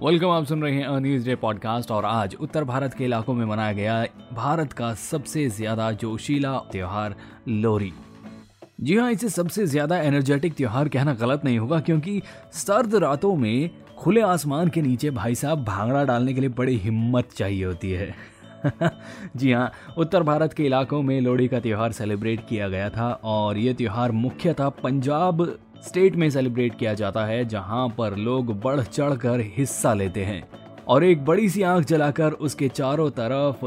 Welcome आप सुन रहे हैं अ डे पॉडकास्ट और आज उत्तर भारत के इलाकों में मनाया गया भारत का सबसे ज़्यादा जोशीला त्योहार लोरी। जी हाँ इसे सबसे ज़्यादा एनर्जेटिक त्योहार कहना गलत नहीं होगा क्योंकि सर्द रातों में खुले आसमान के नीचे भाई साहब भांगड़ा डालने के लिए बड़ी हिम्मत चाहिए होती है। जी हाँ उत्तर भारत के इलाकों में लोहड़ी का त्यौहार सेलिब्रेट किया गया था और ये त्यौहार मुख्यतः पंजाब स्टेट में सेलिब्रेट किया जाता है, जहाँ पर लोग बढ़ चढ़ कर हिस्सा लेते हैं और एक बड़ी सी आँख जलाकर उसके चारों तरफ़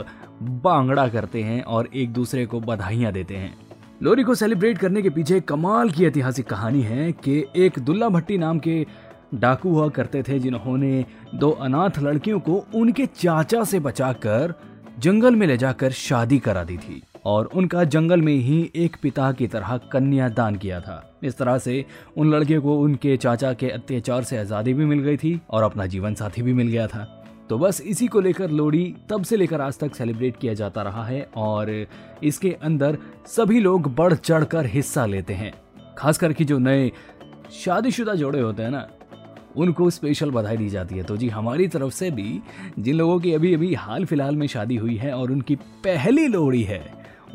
बांगड़ा करते हैं और एक दूसरे को बधाइयाँ देते हैं। लोहड़ी को सेलिब्रेट करने के पीछे कमाल की ऐतिहासिक कहानी है कि एक दुल्ला भट्टी नाम के डाकू हुआ करते थे, जिन्होंने दो अनाथ लड़कियों को उनके चाचा से बचाकर जंगल में ले जाकर शादी करा दी थी और उनका जंगल में ही एक पिता की तरह कन्या दान किया था। इस तरह से उन लड़के को उनके चाचा के अत्याचार से आज़ादी भी मिल गई थी और अपना जीवन साथी भी मिल गया था। तो बस इसी को लेकर लोहड़ी तब से लेकर आज तक सेलिब्रेट किया जाता रहा है और इसके अंदर सभी लोग बढ़ चढ़ कर हिस्सा लेते हैं। खास करके जो नए शादीशुदा जोड़े होते हैं ना उनको स्पेशल बधाई दी जाती है। तो जी, हमारी तरफ़ से भी जिन लोगों की अभी अभी हाल फ़िलहाल में शादी हुई है और उनकी पहली लोहड़ी है,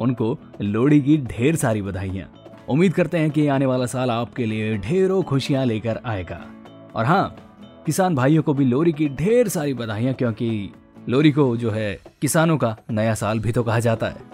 उनको लोहड़ी की ढेर सारी बधाइयाँ। उम्मीद करते हैं कि आने वाला साल आपके लिए ढेरों खुशियाँ लेकर आएगा। और हाँ किसान भाइयों को भी लोहड़ी की ढेर सारी बधाइयाँ, क्योंकि लोहड़ी को जो है किसानों का नया साल भी तो कहा जाता है।